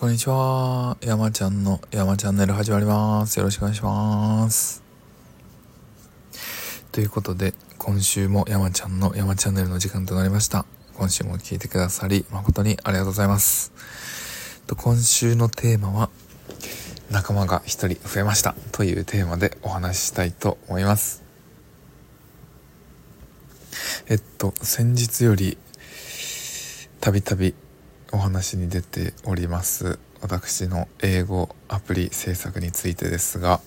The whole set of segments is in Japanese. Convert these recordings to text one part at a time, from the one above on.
こんにちは。山ちゃんの山チャンネル始まります。よろしくお願いします。ということで、今週も山ちゃんの山チャンネルの時間となりました。今週も聞いてくださり、誠にありがとうございます。と今週のテーマは、仲間が一人増えましたというテーマでお話ししたいと思います。えっと、先日より、たびたびお話に出ております。私の英語アプリ制作についてですが、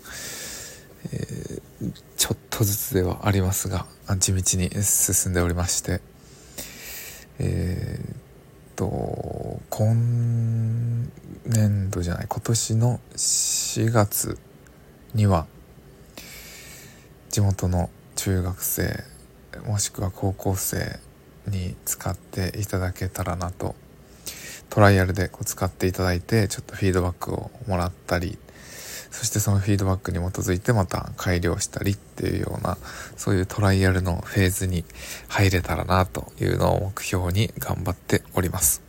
えー、ちょっとずつではありますが地道に進んでおりましてえー、っと今年度じゃない今年の4月には地元の中学生もしくは高校生に使っていただけたらなとトライアルでこう使っていただいてちょっとフィードバックをもらったりそしてそのフィードバックに基づいてまた改良したりっていうようなそういうトライアルのフェーズに入れたらなというのを目標に頑張っております。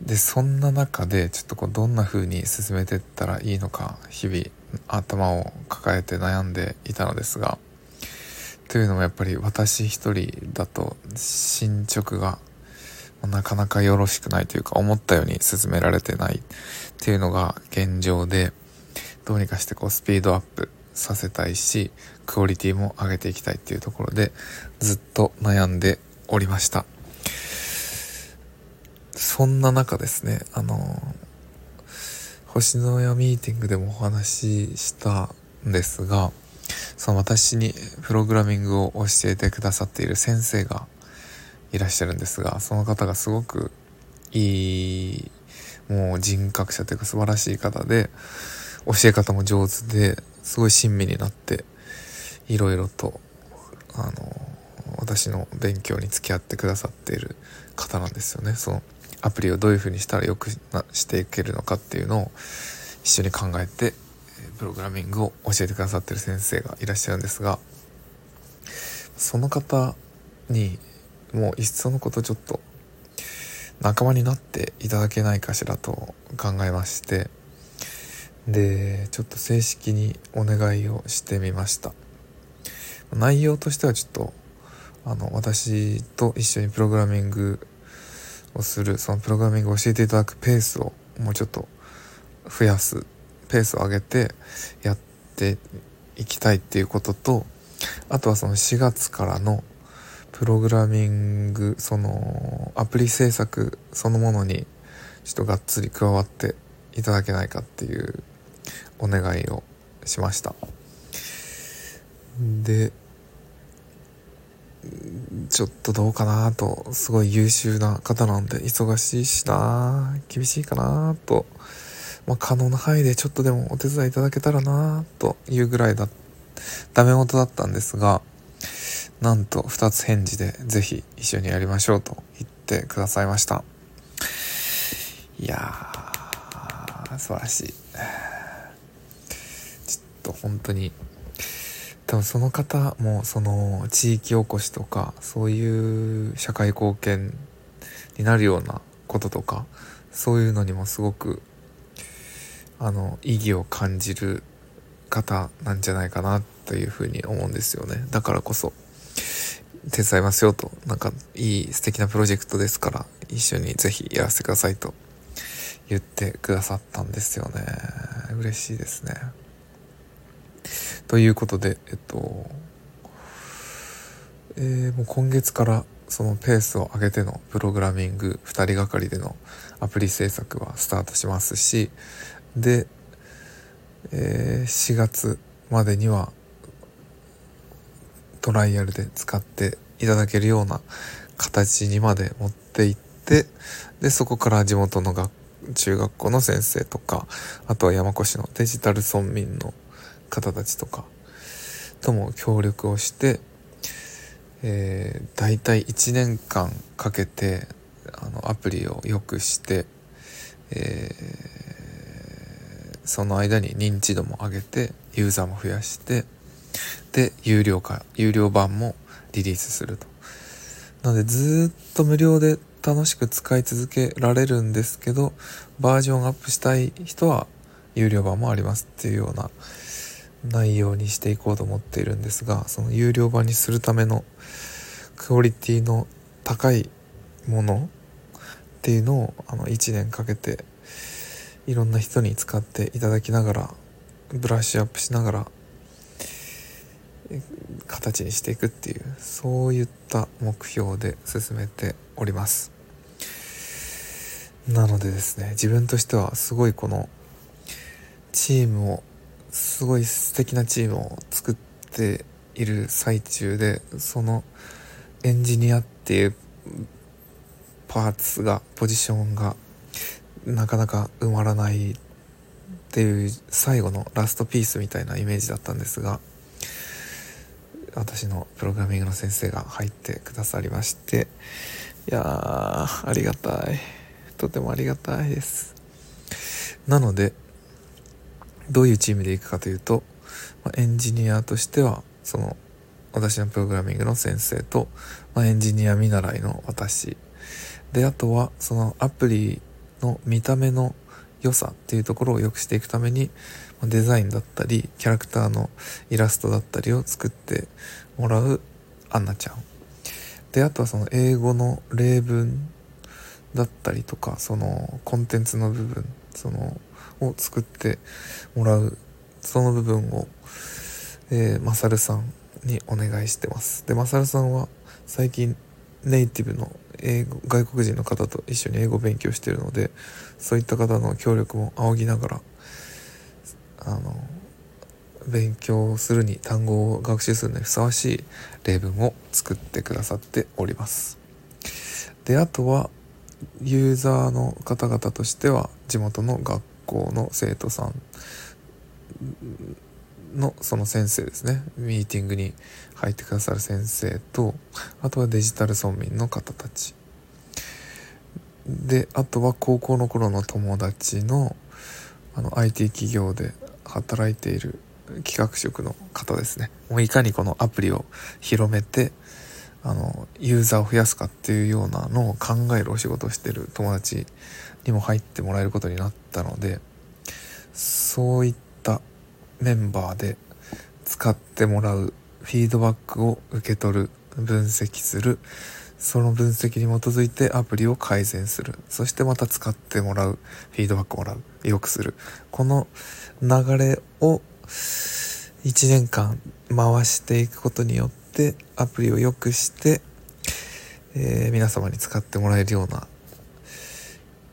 でそんな中でちょっとこうどんな風に進めていったらいいのか日々頭を抱えて悩んでいたのですがというのもやっぱり私一人だと進捗がなかなかよろしくないというか思ったように進められてないっていうのが現状でどうにかしてこうスピードアップさせたいしクオリティも上げていきたいっていうところでずっと悩んでおりました。そんな中ですねあの星のやミーティングでもお話ししたんですがその私にプログラミングを教えてくださっている先生がいらっしゃるんですがその方がすごくいいもう人格者というか素晴らしい方で教え方も上手ですごい親身になっていろいろとあの私の勉強に付き合ってくださっている方なんですよね。そのアプリをどういうふうにしたらよくしていけるのかっていうのを一緒に考えてプログラミングを教えてくださってる先生がいらっしゃるんですがその方にもういっそのことちょっと仲間になっていただけないかしらと考えましてでちょっと正式にお願いをしてみました。内容としてはちょっとあの私と一緒にプログラミングをするそのプログラミングを教えていただくペースをもうちょっと増やすペースを上げてやっていきたいっていうこととあとはその4月からのプログラミングそのアプリ制作そのものにちょっとがっつり加わっていただけないかっていうお願いをしました。でちょっとどうかなとすごい優秀な方なんで忙しいしな厳しいかなと、まあ、可能な範囲でちょっとでもお手伝いいただけたらなというぐらいだダメ元だったんですがなんと2つ返事でぜひ一緒にやりましょうと言ってくださいました。いやー素晴らしい。ちょっと本当に多分その方もその地域おこしとかそういう社会貢献になるようなこととかそういうのにもすごくあの意義を感じる方なんじゃないかなというふうに思うんですよね。だからこそ手伝いますよと、なんかいい素敵なプロジェクトですから、一緒にぜひやらせてくださいと言ってくださったんですよね。嬉しいですね。ということで、えっと、えー、もう今月からそのペースを上げてのプログラミング2人がかりでのアプリ制作はスタートしますし、で、えー、4月までにはトライアルで使っていただけるような形にまで持っていってでそこから地元の学中学校の先生とかあとは山古志のデジタル村民の方たちとかとも協力をして、えー、大体1年間かけてあのアプリを良くして、えー、その間に認知度も上げてユーザーも増やしてで有料化有料版もリリースすると。なのでずっと無料で楽しく使い続けられるんですけどバージョンアップしたい人は有料版もありますっていうような内容にしていこうと思っているんですがその有料版にするためのクオリティの高いものっていうのをあの1年かけていろんな人に使っていただきながらブラッシュアップしながら形にしていくっていうそういった目標で進めております。なのでですね自分としてはすごいこのチームをすごい素敵なチームを作っている最中でそのエンジニアっていうパーツがポジションがなかなか埋まらないっていう最後のラストピースみたいなイメージだったんですが私のプログラミングの先生が入ってくださりましていやーありがたい。とてもありがたいです。なのでどういうチームでいくかというとエンジニアとしてはその私のプログラミングの先生と、ま、エンジニア見習いの私。であとはそのアプリの見た目の良さっていうところを良くしていくためにデザインだったりキャラクターのイラストだったりを作ってもらうアンナちゃん。であとはその英語の例文だったりとかそのコンテンツの部分そのを作ってもらうその部分を、えー、マサルさんにお願いしてます。でマサルさんは最近ネイティブの英語外国人の方と一緒に英語勉強してるのでそういった方の協力も仰ぎながらあの勉強するに単語を学習するのにふさわしい例文を作ってくださっております。であとはユーザーの方々としては地元の学校の生徒さんのその先生ですね。ミーティングに入ってくださる先生とあとはデジタル村民の方たち。であとは高校の頃の友達のあの IT 企業で働いている企画職の方ですね。もういかにこのアプリを広めてあのユーザーを増やすかっていうようなのを考えるお仕事をしてる友達にも入ってもらえることになったのでそういったメンバーで使ってもらうフィードバックを受け取る分析する。その分析に基づいてアプリを改善する。そしてまた使ってもらうフィードバックもらう良くする。この流れを1年間回していくことによってアプリを良くして、えー、皆様に使ってもらえるような、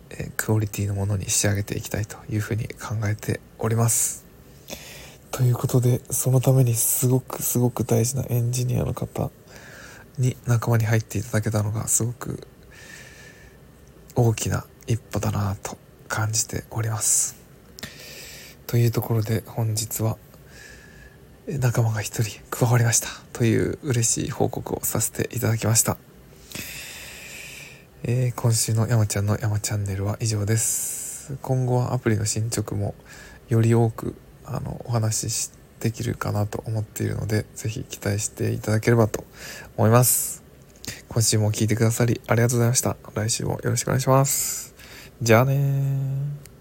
え、クオリティのものに仕上げていきたいというふうに考えております。ということで、そのためにすごくすごく大事なエンジニアの方に仲間に入っていただけたのがすごく大きな一歩だなと感じております。というところで本日は仲間が一人加わりましたという嬉しい報告をさせていただきました。えー、今週の山ちゃんの山チャンネルは以上です。今後はアプリの進捗もより多くあのお話しできるかなと思っているので是非期待していただければと思います。今週も聴いてくださりありがとうございました。来週もよろしくお願いします。じゃあね